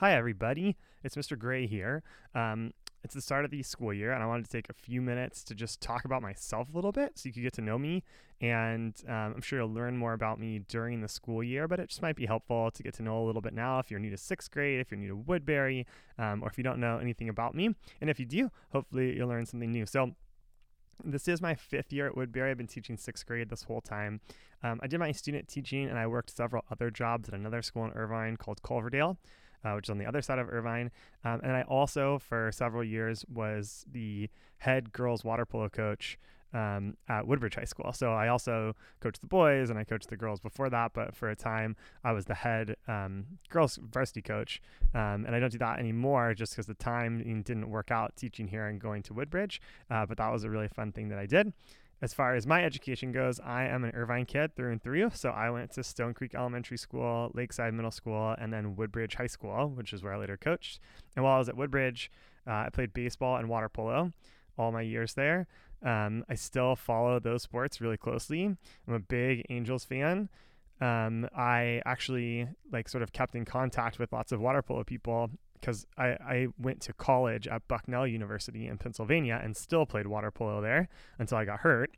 Hi, everybody. It's Mr. Gray here. Um, it's the start of the school year, and I wanted to take a few minutes to just talk about myself a little bit so you could get to know me. And um, I'm sure you'll learn more about me during the school year, but it just might be helpful to get to know a little bit now if you're new to sixth grade, if you're new to Woodbury, um, or if you don't know anything about me. And if you do, hopefully you'll learn something new. So, this is my fifth year at Woodbury. I've been teaching sixth grade this whole time. Um, I did my student teaching and I worked several other jobs at another school in Irvine called Culverdale uh, which is on the other side of Irvine. Um, and I also, for several years, was the head girls water polo coach um, at Woodbridge High School. So I also coached the boys and I coached the girls before that. But for a time, I was the head um, girls varsity coach. Um, and I don't do that anymore just because the time didn't work out teaching here and going to Woodbridge. Uh, but that was a really fun thing that I did. As far as my education goes, I am an Irvine kid through and through. So I went to Stone Creek Elementary School, Lakeside Middle School, and then Woodbridge High School, which is where I later coached. And while I was at Woodbridge, uh, I played baseball and water polo all my years there. Um, I still follow those sports really closely. I'm a big Angels fan. Um, I actually like sort of kept in contact with lots of water polo people because I, I went to college at Bucknell University in Pennsylvania and still played water polo there until I got hurt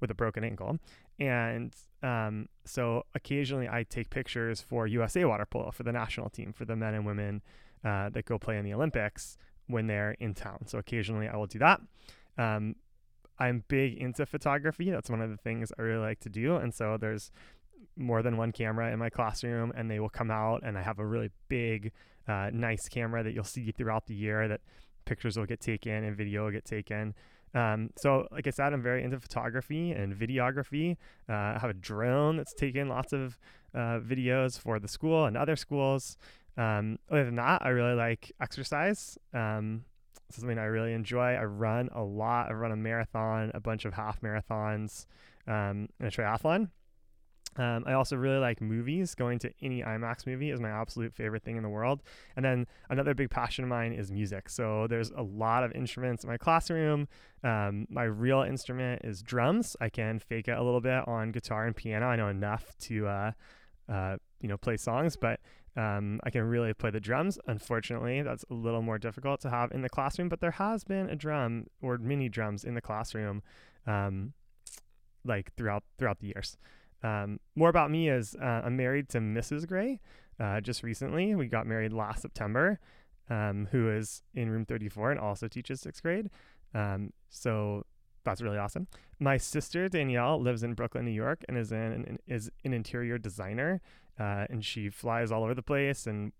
with a broken ankle. And um, so occasionally I take pictures for USA water polo for the national team, for the men and women uh, that go play in the Olympics when they're in town. So occasionally I will do that. Um, I'm big into photography. That's one of the things I really like to do. And so there's more than one camera in my classroom and they will come out and I have a really big uh, nice camera that you'll see throughout the year that pictures will get taken and video will get taken. Um, so, like I said, I'm very into photography and videography. Uh, I have a drone that's taken lots of uh, videos for the school and other schools. Um, other than that, I really like exercise. Um, something I really enjoy. I run a lot. I run a marathon, a bunch of half marathons, um, and a triathlon. Um, I also really like movies. Going to any IMAX movie is my absolute favorite thing in the world. And then another big passion of mine is music. So there's a lot of instruments in my classroom. Um, my real instrument is drums. I can fake it a little bit on guitar and piano. I know enough to, uh, uh, you know, play songs, but um, I can really play the drums. Unfortunately, that's a little more difficult to have in the classroom. But there has been a drum or mini drums in the classroom, um, like throughout throughout the years. Um, more about me is uh, I'm married to Mrs. Gray uh, just recently. We got married last September, um, who is in room 34 and also teaches sixth grade. Um, so that's really awesome. My sister Danielle lives in Brooklyn, New York, and is an is an interior designer, uh, and she flies all over the place and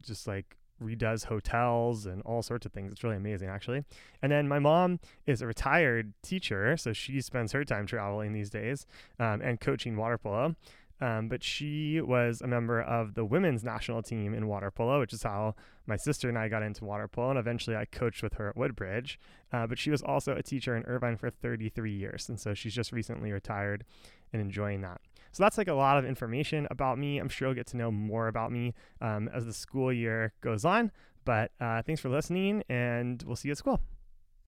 just like redoes hotels and all sorts of things. It's really amazing, actually. And then my mom is a retired teacher, so she spends her time traveling these days um, and coaching water polo. Um, but she was a member of the women's national team in water polo, which is how my sister and I got into water polo. And eventually I coached with her at Woodbridge. Uh, but she was also a teacher in Irvine for 33 years. And so she's just recently retired and enjoying that. So that's like a lot of information about me. I'm sure you'll get to know more about me um, as the school year goes on. But uh, thanks for listening, and we'll see you at school.